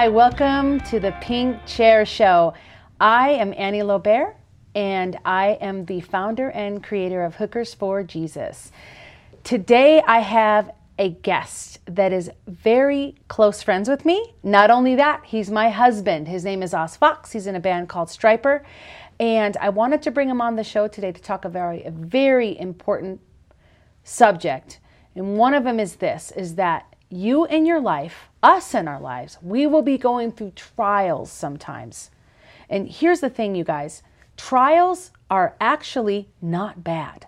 Hi, welcome to the Pink Chair Show. I am Annie Lobert, and I am the founder and creator of Hookers for Jesus. Today, I have a guest that is very close friends with me. Not only that, he's my husband. His name is Oz Fox. He's in a band called Stryper. And I wanted to bring him on the show today to talk about a very important subject. And one of them is this is that you in your life, us in our lives, we will be going through trials sometimes. And here's the thing, you guys trials are actually not bad.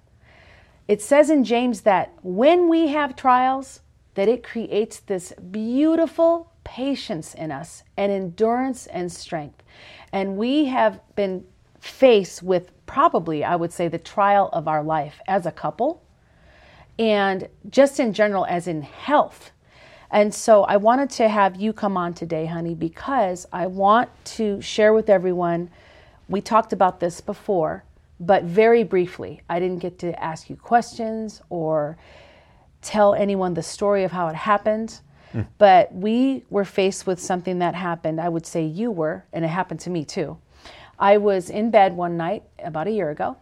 It says in James that when we have trials, that it creates this beautiful patience in us and endurance and strength. And we have been faced with probably, I would say, the trial of our life as a couple and just in general as in health and so I wanted to have you come on today, honey, because I want to share with everyone. We talked about this before, but very briefly. I didn't get to ask you questions or tell anyone the story of how it happened. Mm. But we were faced with something that happened. I would say you were, and it happened to me too. I was in bed one night about a year ago,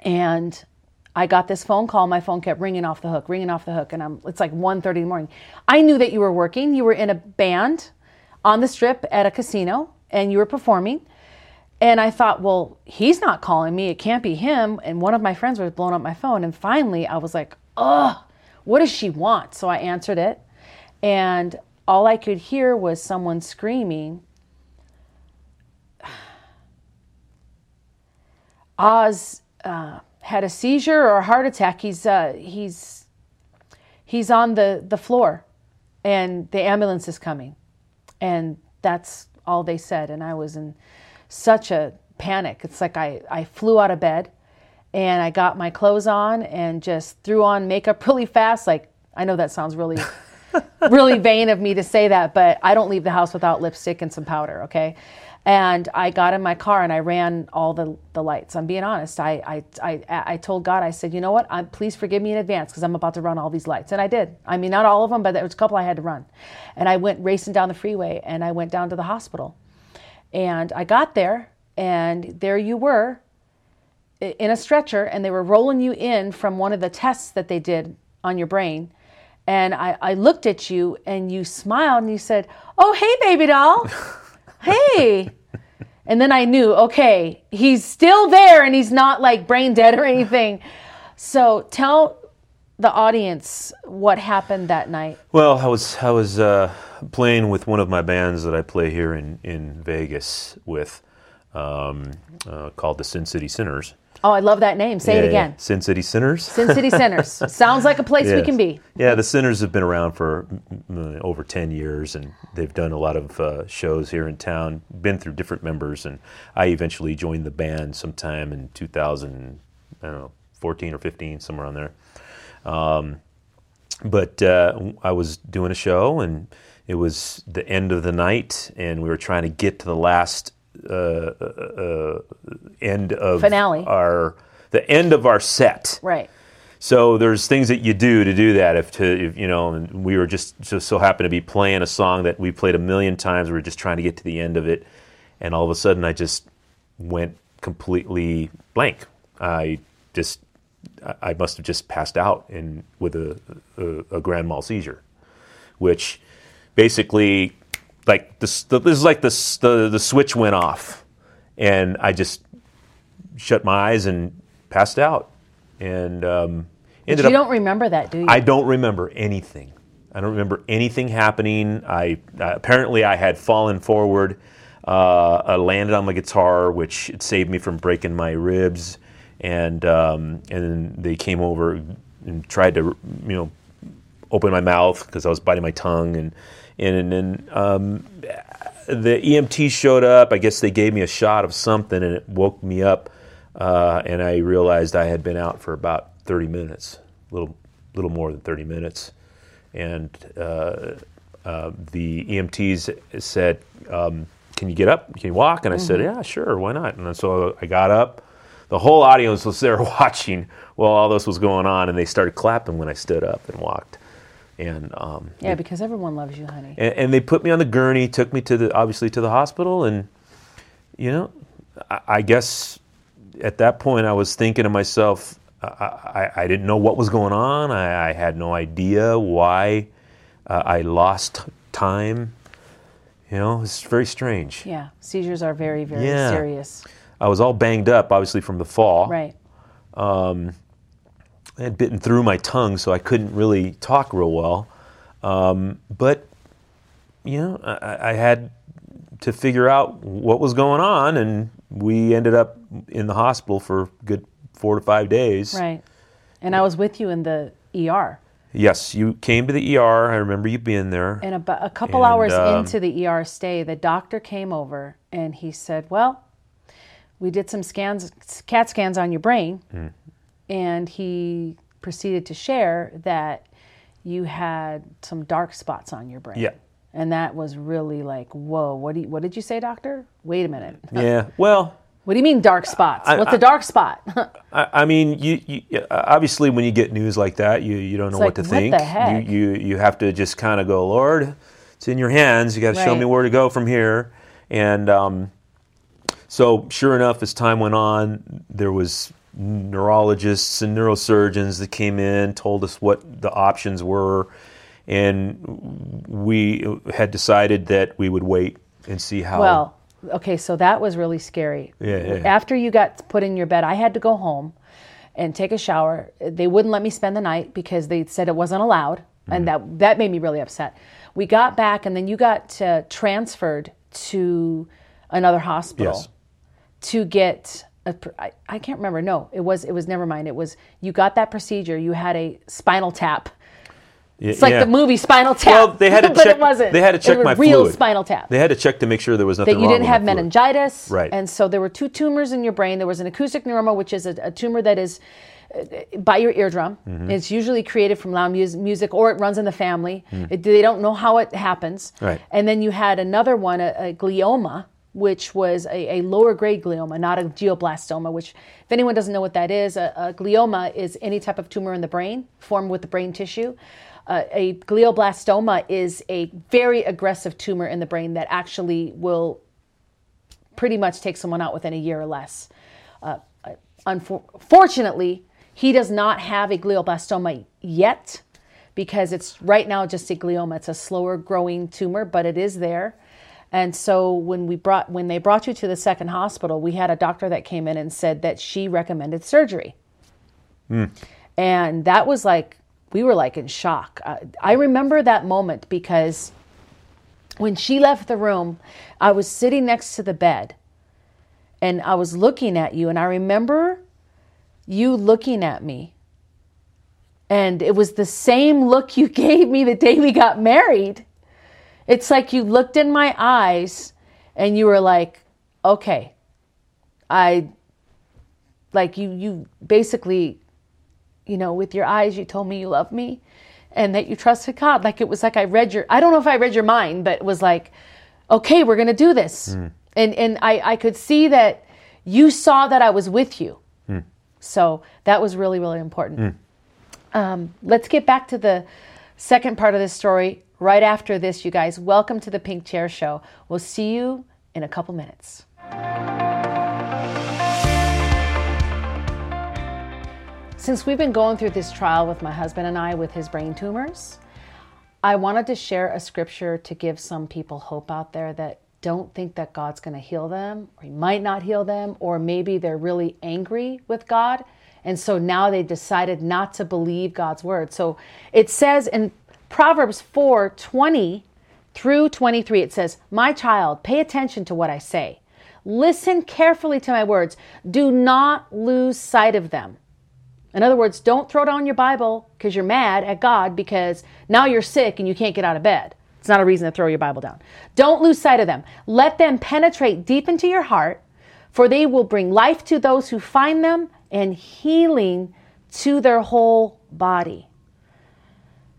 and I got this phone call. My phone kept ringing off the hook, ringing off the hook, and I'm. It's like 1.30 in the morning. I knew that you were working. You were in a band on the strip at a casino, and you were performing. And I thought, well, he's not calling me. It can't be him. And one of my friends was blowing up my phone. And finally, I was like, ugh, what does she want? So I answered it, and all I could hear was someone screaming. Oz. Uh, had a seizure or a heart attack. He's uh, he's he's on the the floor, and the ambulance is coming, and that's all they said. And I was in such a panic. It's like I I flew out of bed, and I got my clothes on and just threw on makeup really fast. Like I know that sounds really. really vain of me to say that, but I don't leave the house without lipstick and some powder, okay? And I got in my car and I ran all the, the lights. I'm being honest. I, I, I, I told God, I said, you know what? I'm, please forgive me in advance because I'm about to run all these lights. And I did. I mean, not all of them, but there was a couple I had to run. And I went racing down the freeway and I went down to the hospital. And I got there and there you were in a stretcher and they were rolling you in from one of the tests that they did on your brain. And I, I looked at you and you smiled and you said, Oh, hey, baby doll. hey. and then I knew, okay, he's still there and he's not like brain dead or anything. So tell the audience what happened that night. Well, I was I was uh, playing with one of my bands that I play here in in Vegas with, um, uh, called the Sin City Sinners, Oh, I love that name. Say yeah, it again. Yeah. Sin City Sinners. Sin City Sinners. Sounds like a place yes. we can be. Yeah, the Sinners have been around for over 10 years and they've done a lot of uh, shows here in town, been through different members. And I eventually joined the band sometime in 2000, I don't know, 14 or 15, somewhere on there. Um, but uh, I was doing a show and it was the end of the night and we were trying to get to the last uh, uh, end of finale our the end of our set. Right. So there's things that you do to do that. If to if, you know, and we were just just so happened to be playing a song that we played a million times. We were just trying to get to the end of it, and all of a sudden I just went completely blank. I just I must have just passed out in with a, a, a grand mal seizure, which basically like this, this is like the, the the switch went off, and I just shut my eyes and passed out, and um, ended but you up, don't remember that, do you? I don't remember anything. I don't remember anything happening. I uh, apparently I had fallen forward. Uh, I landed on my guitar, which it saved me from breaking my ribs, and um, and they came over and tried to you know open my mouth because I was biting my tongue and and then um, the EMT showed up. I guess they gave me a shot of something, and it woke me up. Uh, and I realized I had been out for about 30 minutes, a little, little more than 30 minutes. And uh, uh, the EMTs said, um, "Can you get up? Can you walk?" And I mm-hmm. said, "Yeah, sure. Why not?" And so I got up. The whole audience was there watching while all this was going on, and they started clapping when I stood up and walked. And um, Yeah, because everyone loves you, honey. and, and they put me on the gurney, took me to the obviously to the hospital, and you know, I, I guess at that point I was thinking to myself, I, I, I didn't know what was going on. I, I had no idea why uh, I lost time. You know, it's very strange. Yeah, seizures are very, very Yeah. serious. I was all banged up, obviously from the fall. Right. I had bitten through my tongue, so I couldn't really talk real well. Um, but you know, I, I had to figure out what was going on, and we ended up in the hospital for a good four to five days. Right. And I was with you in the ER. Yes, you came to the ER. I remember you being there. And about a couple And, hours um, into the ER stay, the doctor came over and he said, "Well, we did some scans, CAT scans on your brain," Hmm. And he proceeded to share that you had some dark spots on your brain. Yeah. And that was really like, whoa! What do you, what did you say, doctor? Wait a minute. yeah. Well, What do you mean dark spots? I- What's I- a dark spot? I, I mean, you, you obviously when you get news like that, you, you don't know what to what think. You, you you have to just kind of go, Lord, it's in your hands. You got to show me where to go from here. And um, so, sure enough, as time went on, there was neurologists and neurosurgeons that came in, told us what the options were, and we had decided that we would wait and see how. Well, okay, so that was really scary. Yeah, yeah. After you got put in your bed, I had to go home and take a shower. They wouldn't let me spend the night because they said it wasn't allowed, Mm-hmm. and that that made me really upset. We got back, and then you got uh, transferred to another hospital Yes. to get. A, I, I can't remember. No, it was it was never mind. It was you got that procedure. You had a spinal tap. It's like Yeah. the movie Spinal Tap. Well, they had to but check- it wasn't. they had to It check was my real fluid. spinal tap They had to check to make sure there was nothing that you didn't have meningitis. Right. And so there were two tumors in your brain. There was an acoustic neuroma, which is a, a tumor that is uh, by your eardrum. Mm-hmm. It's usually created from loud mus- music or it runs in the family. It- they don't know how it happens. Mm. Right. And then you had another one, a, a glioma, which was a, a lower grade glioma, not a glioblastoma, which, if anyone doesn't know what that is, a, a glioma is any type of tumor in the brain formed with the brain tissue. Uh, a glioblastoma is a very aggressive tumor in the brain that actually will pretty much take someone out within a year or less. Uh, unfortunately, he does not have a glioblastoma yet because it's right now just a glioma. It's a slower growing tumor, but it is there. And so when we brought when they brought you to the second hospital, we had a doctor that came in and said that she recommended surgery. And that was like we were like in shock. Uh, I remember that moment because when she left the room, I was sitting next to the bed and I was looking at you, and I remember you looking at me. And it was the same look you gave me the day we got married. It's like you looked in my eyes and you were like, okay, I, like you, you basically, you know, with your eyes, you told me you love me and that you trusted God. Like it was like I read your, I don't know if I read your mind, but it was like, okay, we're going to do this. Hmm. And, and I, I could see that you saw that I was with you. Hmm. So that was really, really important. Hmm. Um, let's get back to the second part of this story right after this, you guys. Welcome to the Pink Chair Show. We'll see you in a couple minutes. Since we've been going through this trial with my husband and I with his brain tumors, I wanted to share a scripture to give some people hope out there that don't think that God's going to heal them, or He might not heal them, or maybe they're really angry with God. And so now they decided not to believe God's word. So it says in Proverbs 4 20 through 23, it says, My child, pay attention to what I say. Listen carefully to my words. Do not lose sight of them. In other words, don't throw down your Bible because you're mad at God because now you're sick and you can't get out of bed. It's not a reason to throw your Bible down. Don't lose sight of them. Let them penetrate deep into your heart, for they will bring life to those who find them and healing to their whole body.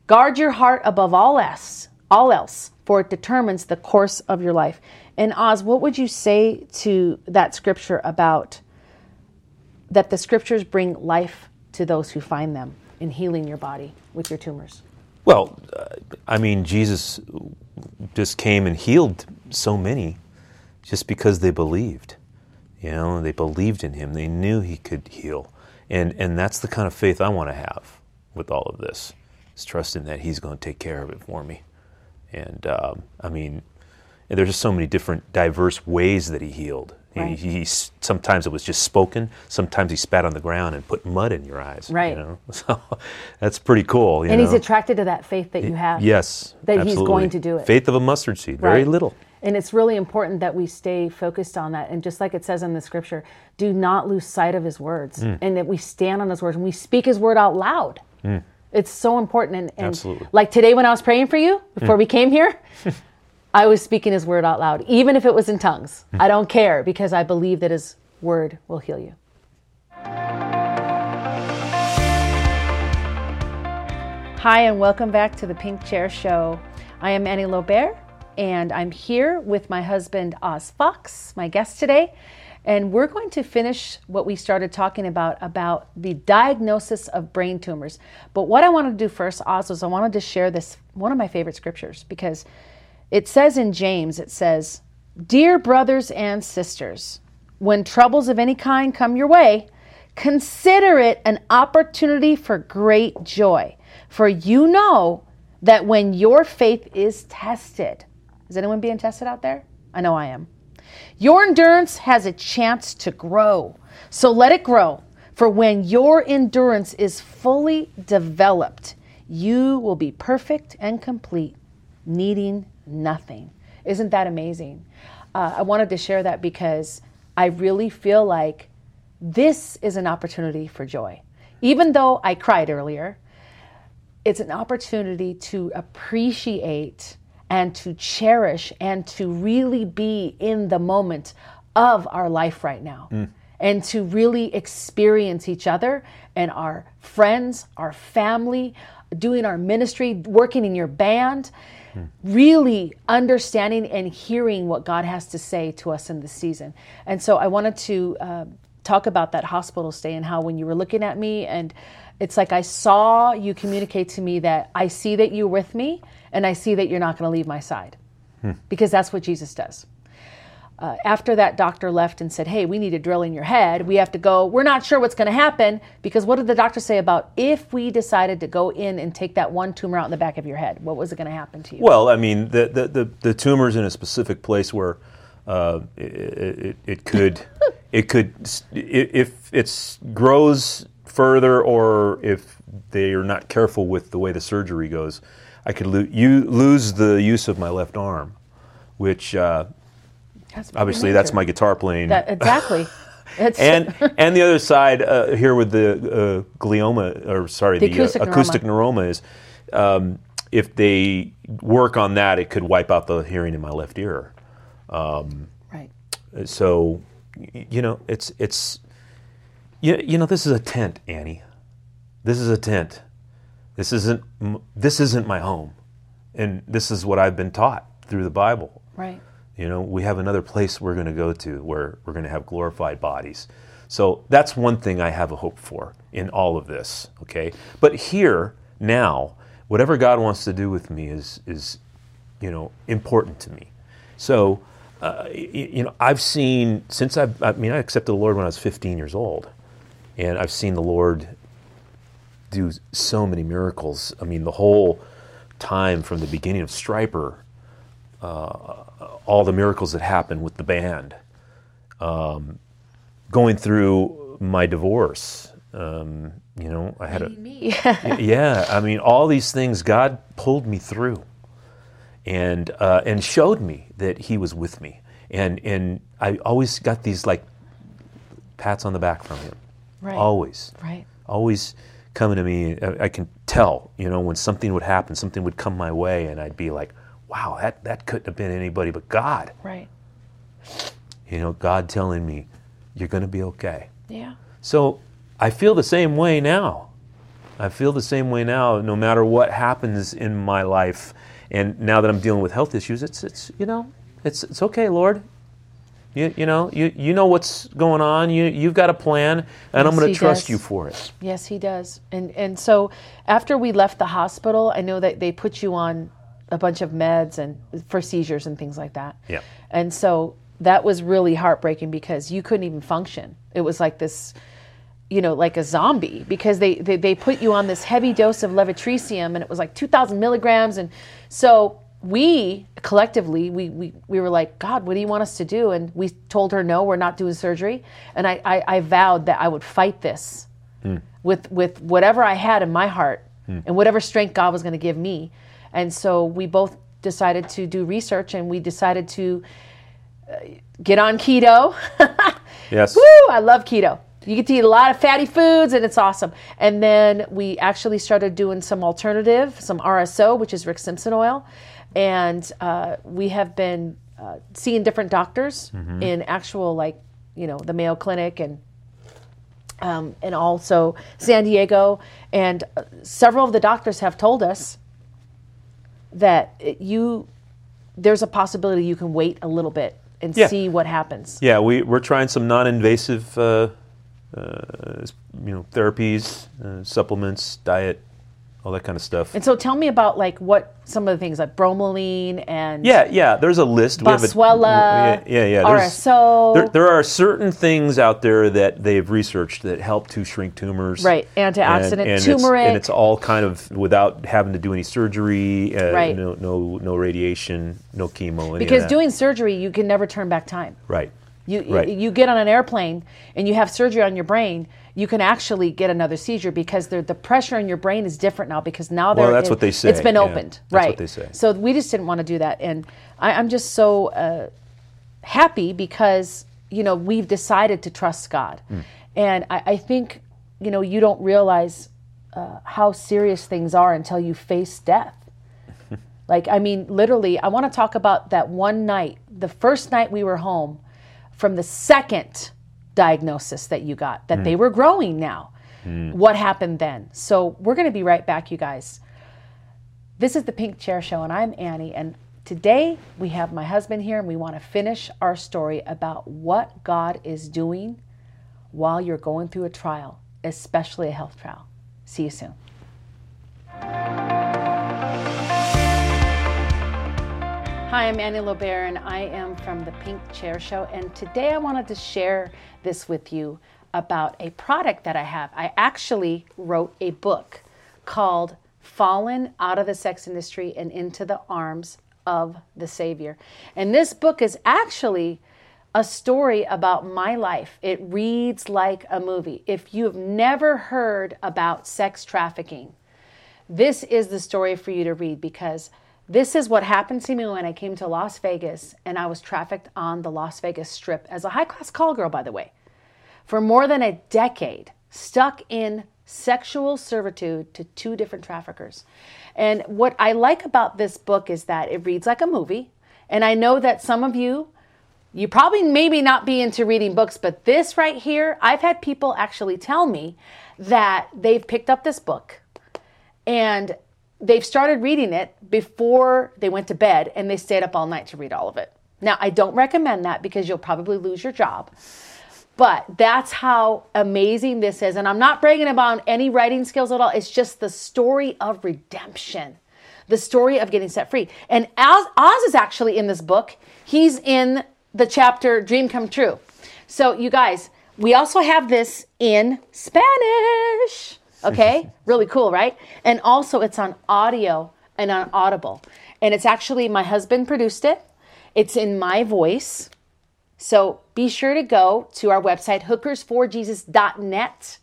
Guard your heart above all else, all else, for it determines the course of your life. And Oz, what would you say to that scripture about that the scriptures bring life to those who find them in healing your body with your tumors? Well, uh, I mean, Jesus just came and healed so many just because they believed. You know, they believed in him. They knew he could heal. And and that's the kind of faith I want to have with all of this. Is trusting that he's going to take care of it for me. And um, I mean, there's just so many different diverse ways that he healed. Right. He, he, sometimes it was just spoken. Sometimes he spat on the ground and put mud in your eyes. Right. You know? So that's pretty cool. You and he's attracted to that faith that you have. Yes. That he's going to do it. Faith of a mustard seed. Very little. And it's really important that we stay focused on that. And just like it says in the scripture, do not lose sight of his words Mm. and that we stand on his words and we speak his word out loud. It's so important. And, and Absolutely. like today when I was praying for you hmm. before we came here, I was speaking his word out loud, even if it was in tongues. Hmm. I don't care because I believe that his word will heal you. Hi, and welcome back to the Pink Chair Show. I am Annie Lobert, and I'm here with my husband, Oz Fox, my guest today. And we're going to finish what we started talking about about the diagnosis of brain tumors. But what I wanted to do first, Oz, was I wanted to share this one of my favorite scriptures because it says in James, it says, Dear brothers and sisters, when troubles of any kind come your way, consider it an opportunity for great joy. For you know that when your faith is tested, is anyone being tested out there? I know I am. Your endurance has a chance to grow. So let it grow. For when your endurance is fully developed, you will be perfect and complete, needing nothing. Isn't that amazing? Uh, I wanted to share that because I really feel like this is an opportunity for joy. Even though I cried earlier, it's an opportunity to appreciate and to cherish and to really be in the moment of our life right now. And to really experience each other and our friends, our family, doing our ministry, working in your band, really understanding and hearing what God has to say to us in this season. And so I wanted to uh, talk about that hospital stay and how when you were looking at me and it's like I saw you communicate to me that I see that you're with me and I see that you're not going to leave my side because that's what Jesus does. Uh, after that doctor left and said, Hey, we need to drill in your head, we have to go. We're not sure what's going to happen because what did the doctor say about if we decided to go in and take that one tumor out in the back of your head? What was it going to happen to you? Well, I mean, the, the, the, the tumor's in a specific place where uh, it, it, it could, it could, if it grows further or if they are not careful with the way the surgery goes, I could lo- you lose the use of my left arm, which uh, That's obviously that's my guitar playing. That, exactly. And and the other side uh, here with the uh, glioma, or sorry, The the, acoustic uh, neuroma. acoustic neuroma is um, if they work on that, it could wipe out the hearing in my left ear. right. So, you know, it's it's you, you know this is a tent, Annie. This is a tent. This isn't this isn't my home, and this is what I've been taught through the Bible. Right. You know, we have another place we're going to go to where we're going to have glorified bodies. So that's one thing I have a hope for in all of this. Okay, but here now, whatever God wants to do with me is is, you know, important to me. So, uh, you know, I've seen since I've, I mean, I accepted the Lord when I was 15 years old, and I've seen the Lord do so many miracles. I mean, the whole time from the beginning of Stryper all the miracles that happened with the band, um, going through my divorce. Um, you know, I had a Me. yeah. I mean, all these things God pulled me through, and uh, and showed me that He was with me, and and I always got these like pats on the back from Him, Right. always right. always coming to me. I, I can tell, you know, when something would happen, something would come my way, and I'd be like, "Wow, that that couldn't have been anybody but God." Right. You know, God telling me, "You're going to be okay." Yeah. So I feel the same way now. I feel the same way now, no matter what happens in my life. And now that I'm dealing with health issues, it's it's you know, it's it's okay, Lord. You, you know, you, you know what's going on. You, you've got a plan, and I'm going to trust does. you for it. Yes, he does. And and so after we left the hospital, I know that they put you on a bunch of meds and for seizures and things like that. Yeah. And so that was really heartbreaking because you couldn't even function. It was like this, you know, like a zombie because they they, they put you on this heavy dose of levotricium and it was like 2,000 milligrams. And so we collectively we, we we were like god what do you want us to do and we told her no we're not doing surgery and i i, I vowed that i would fight this with with whatever I had in my heart and whatever strength God was going to give me. And so we both decided to do research and we decided to uh, get on keto. Yes. Woo! I love keto. You get to eat a lot of fatty foods and it's awesome. And then we actually started doing some alternative, some RSO, which is Rick Simpson oil. And uh, we have been uh, seeing different doctors in actual, like, you know, the Mayo Clinic and um, and also San Diego. And uh, several of the doctors have told us that it- you there's a possibility you can wait a little bit and Yeah. see what happens. Yeah, we, we're trying some non-invasive, uh, uh, you know, therapies, uh, supplements, diet, all that kind of stuff. And so tell me about like what some of the things like bromelain and Yeah, yeah. There's a list. We have a- Boswellia, yeah, yeah, yeah. There's- RSO. There, there are certain things out there that they've researched that help to shrink tumors. Right, antioxidant, and, and It's, and it's all kind of without having to do any surgery. Uh, Right. No, no, no radiation, no chemo. Because doing surgery you can never turn back time. right. You Right. you get on an airplane and you have surgery on your brain, you can actually get another seizure because the the pressure in your brain is different now because now Well, that's in- what they say, It's been yeah. opened, That's what right? they say. So we just didn't want to do that, and I, I'm just so uh, happy because you know we've decided to trust God, Hmm. and I, I think you know you don't realize uh, how serious things are until you face death. Like, I mean, literally, I want to talk about that one night, the first night we were home from the second diagnosis that you got, that they hmm. were growing now. Hmm. What happened then? So, we're going to be right back, you guys. This is the Pink Chair Show, and I'm Annie. And today we have my husband here, and we want to finish our story about what God is doing while you're going through a trial, especially a health trial. See you soon. Hi, I'm Annie Lobert, and I am from the Pink Chair Show. And today I wanted to share this with you about a product that I have. I actually wrote a book called Fallen Out of the Sex Industry and Into the Arms of the Savior. And this book is actually a story about my life. It reads like a movie. If you have never heard about sex trafficking, this is the story for you to read because this is what happened to me when I came to Las Vegas and I was trafficked on the Las Vegas Strip as a high class call girl, by the way, for more than a decade, stuck in sexual servitude to two different traffickers. And what I like about this book is that it reads like a movie. And I know that some of you, you probably maybe not be into reading books, but this right here, I've had people actually tell me that they've picked up this book and they've started reading it before they went to bed and they stayed up all night to read all of it. Now, I don't recommend that because you'll probably lose your job. But that's how amazing this is. And I'm not bragging about any writing skills at all. It's just the story of redemption, the story of getting set free. And Oz, Oz is actually in this book. He's in the chapter Dream Come True. So, you guys, we also have this in Spanish. Okay? really cool, right? And also, it's on audio and on Audible. And it's actually, my husband produced it, it's in my voice. So be sure to go to our website, hookersforjesus.net,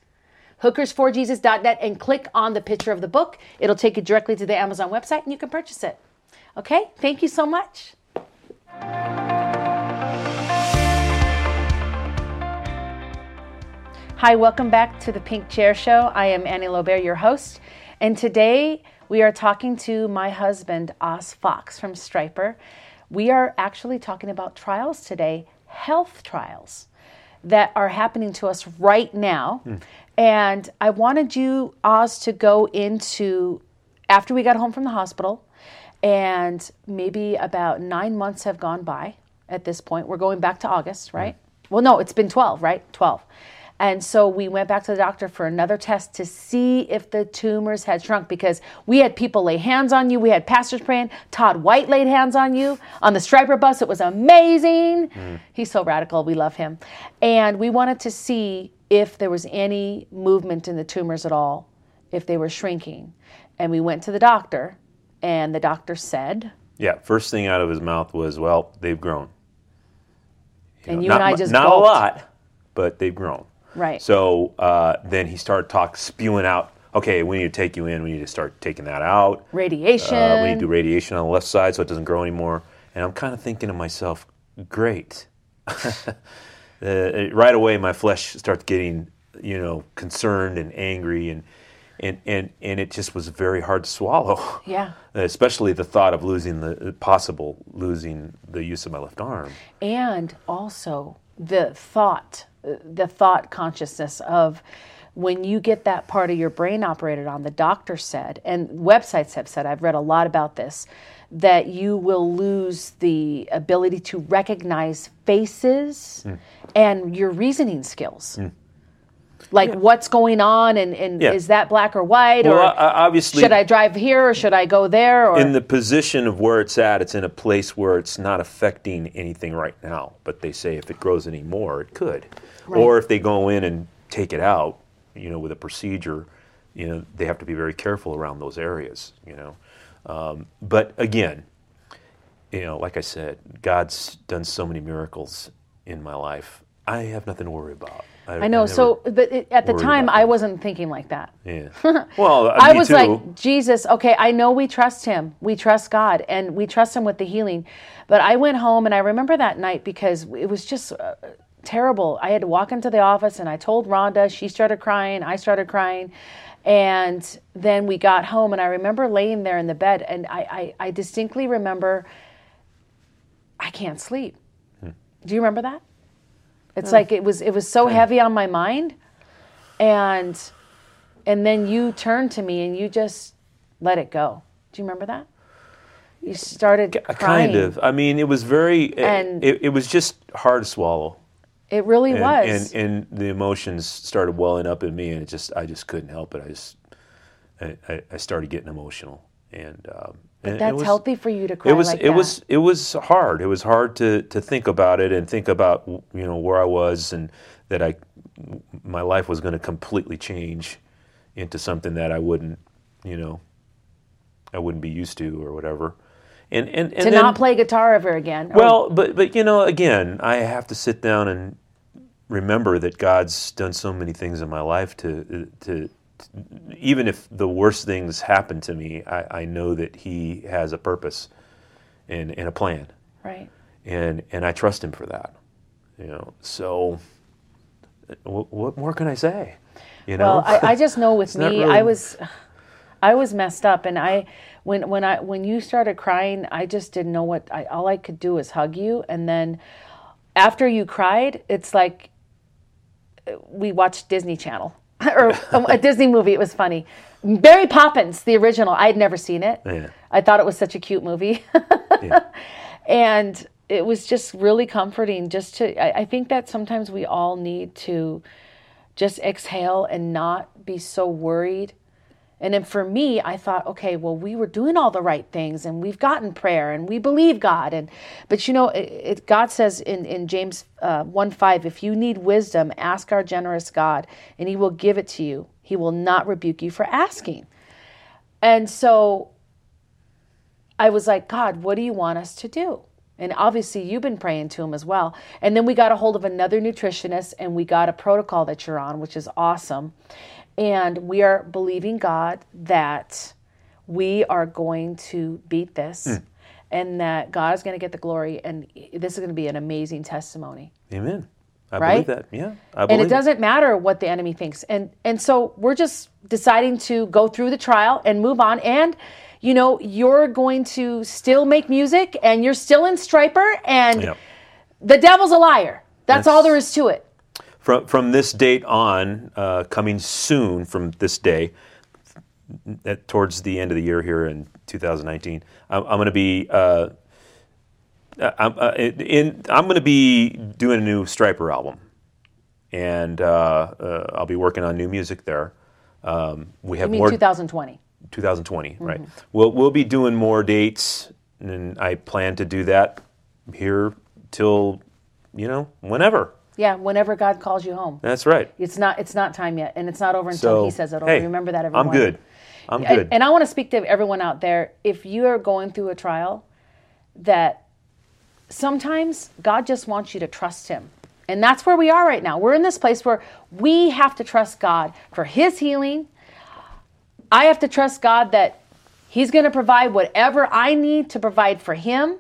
hookersforjesus.net, and click on the picture of the book. It'll take you directly to the Amazon website and you can purchase it. Okay? Thank you so much. Hi, welcome back to the Pink Chair Show. I am Annie Lobert, your host, and today we are talking to my husband, Oz Fox from Stryper. We are actually talking about trials today, health trials that are happening to us right now. Hmm. And I wanted you, Oz, to go into after we got home from the hospital, and maybe about nine months have gone by at this point. We're going back to August, right? Hmm. Well, no, it's been 12, right? 12. And so we went back to the doctor for another test to see if the tumors had shrunk because we had people lay hands on you. We had pastors praying. Todd White laid hands on you on the Stryper bus. It was amazing. Mm. He's so radical. We love him. And we wanted to see if there was any movement in the tumors at all, if they were shrinking. And we went to the doctor, and the doctor said, Yeah, first thing out of his mouth was, "Well, they've grown." and know, you not and I just not gulped. a lot, but they've grown. Right. So uh, then he started talk spewing out. Okay, we need to take you in. We need to start taking that out. Radiation. Uh, we need to do radiation on the left side so it doesn't grow anymore. And I'm kind of thinking to myself, great. uh, right away, my flesh starts getting, you know, concerned and angry, and and and and it just was very hard to swallow. Yeah. Especially the thought of losing the possible losing the use of my left arm. and also the thought uh, the thought consciousness of when you get that part of your brain operated on the doctor said and websites have said i've read a lot about this that you will lose the ability to recognize faces Hmm. and your reasoning skills like what's going on and, and Yeah. is that black or white Well, or uh, obviously, should i drive here or should i go there or in the position of where it's at, it's in a place where it's not affecting anything right now. But they say if it grows any more, it could. Or if they go in and take it out, you know, with a procedure, you know, they have to be very careful around those areas, you know. Um, but again, you know, like I said, God's done so many miracles in my life. I have nothing to worry about. i know never- so but it, at the time i wasn't thinking like that yeah. Well, I was too. like, Jesus, okay, I know we trust him. We trust God and we trust him with the healing. But I went home and I remember that night because it was just uh, terrible. I had to walk into the office and I told Rhonda, she started crying, I started crying. And then we got home and I remember laying there in the bed and I, I, I distinctly remember I can't sleep. Hmm. Do you remember that? It's like it was it was so heavy on my mind and and then you turned to me and you just let it go. Do you remember that? You started crying. Kind of. I mean, it was very. And- it, it was just hard to swallow. It really And, was. And, and the emotions started welling up in me, and it just I just couldn't help it. I just I, I, started getting emotional, and, um, and That's was- healthy for you to cry It was like it that. was it was hard. It was hard to to think about it and think about you know where I was and that I my life was going to completely change into something that I wouldn't you know I wouldn't be used to or whatever. And and, and to then, not play guitar ever again. or- well, but but you know, again, I have to sit down and remember that God's done so many things in my life to to, to even if the worst things happen to me, I, I know that He has a purpose and, and a plan, right. and and I trust Him for that. You know, so what, what more can I say? You know, Well, I, I just know with me, really- I was, I was messed up, and I, when when I when you started crying, I just didn't know what. I all I could do was hug you, and then after you cried, it's like we watched Disney Channel or a Disney movie. It was funny. Mary Poppins, the original. I had never seen it. Yeah. I thought it was such a cute movie. Yeah. and it was just really comforting just to I, I think that sometimes we all need to just exhale and not be so worried and then for me i thought okay well we were doing all the right things and we've gotten prayer and we believe god and but you know it, it, god says in, in james uh, 1 5 if you need wisdom ask our generous god and he will give it to you he will not rebuke you for asking and so I was like, God, what do you want us to do? And obviously, you've been praying to him as well. And then we got a hold of another nutritionist and we got a protocol that you're on, which is awesome. And we are believing God that we are going to beat this hmm. and that God is going to get the glory. And this is going to be an amazing testimony Amen. I Right? believe that. Yeah, I and it doesn't matter what the enemy thinks and and so we're just deciding to go through the trial and move on and you know you're going to still make music and you're still in Stryper and Yeah. the devil's a liar that's, That's- all there is to it From from this date on, uh, coming soon from this day, at, towards the end of the year here in 2019, I'm, I'm going to be uh, I'm, uh, in, I'm going to be doing a new Stryper album, and uh, uh, I'll be working on new music there. Um, we have You mean more 2020? 2020, right? We'll we'll be doing more dates, and I plan to do that here till you know whenever. Yeah, whenever God calls you home. That's right. It's not it's not time yet, and it's not over until So He says it'll. hey, Remember that, I'm good. I'm And- good. And I want to speak to everyone out there. If you are going through a trial, that sometimes God just wants you to trust Him. And that's where we are right now. We're in this place where we have to trust God for His healing. I have to trust God that He's going to provide whatever I need to provide for Him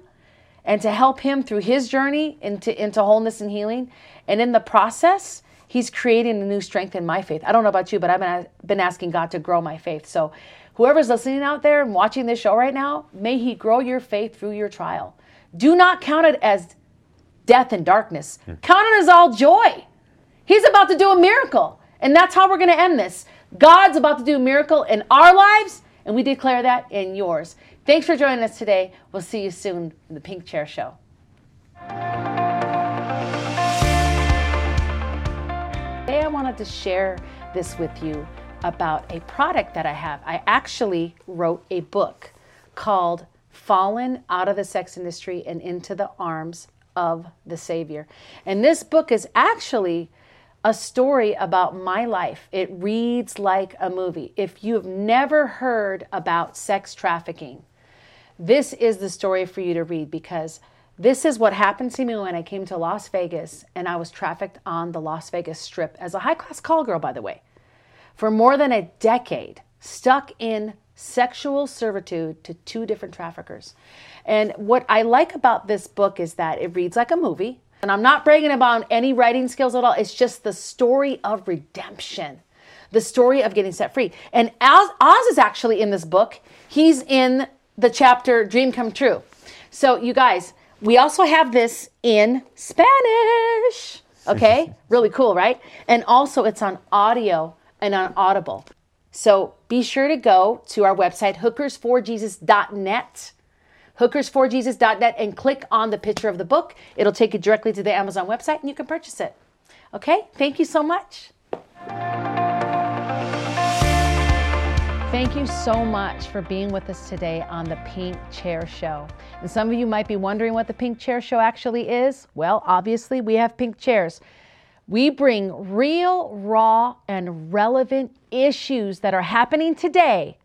and to help Him through His journey into, into wholeness and healing. And in the process, He's creating a new strength in my faith. I don't know about you, but I've been, been asking God to grow my faith. So, whoever's listening out there and watching this show right now, may He grow your faith through your trial. Do not count it as death and darkness, hmm. count it as all joy. He's about to do a miracle. And that's how we're going to end this. God's about to do a miracle in our lives, and we declare that in yours. Thanks for joining us today. We'll see you soon in the Pink Chair Show. Today, I wanted to share this with you about a product that I have. I actually wrote a book called Fallen Out of the Sex Industry and Into the Arms of the Savior. And this book is actually a story about my life. It reads like a movie. If you have never heard about sex trafficking, this is the story for you to read because this is what happened to me when I came to Las Vegas and I was trafficked on the Las Vegas Strip as a high class call girl, by the way, for more than a decade, stuck in sexual servitude to two different traffickers. And what I like about this book is that it reads like a movie. And I'm not bragging about any writing skills at all, it's just the story of redemption the story of getting set free. And Oz, Oz is actually in this book. He's in the chapter Dream Come True. So, you guys, we also have this in Spanish. Okay? really cool, right? And also, it's on audio and on Audible. So, be sure to go to our website, hookersforjesus.net hookersforjesus.net and click on the picture of the book. It'll take you directly to the Amazon website and you can purchase it. Okay? Thank you so much. Thank you so much for being with us today on the Pink Chair Show. And some of you might be wondering what the Pink Chair Show actually is. Well, obviously, we have pink chairs. We bring real, raw, and relevant issues that are happening today.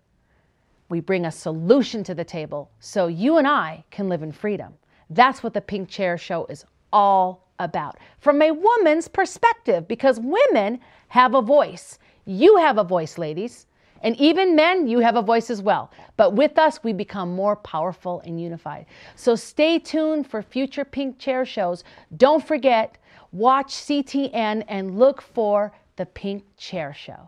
We bring a solution to the table so you and I can live in freedom. That's what the Pink Chair Show is all about. From a woman's perspective, because women have a voice. You have a voice, ladies. And even men, you have a voice as well. But with us, we become more powerful and unified. So stay tuned for future Pink Chair shows. Don't forget, watch CTN and look for the Pink Chair Show.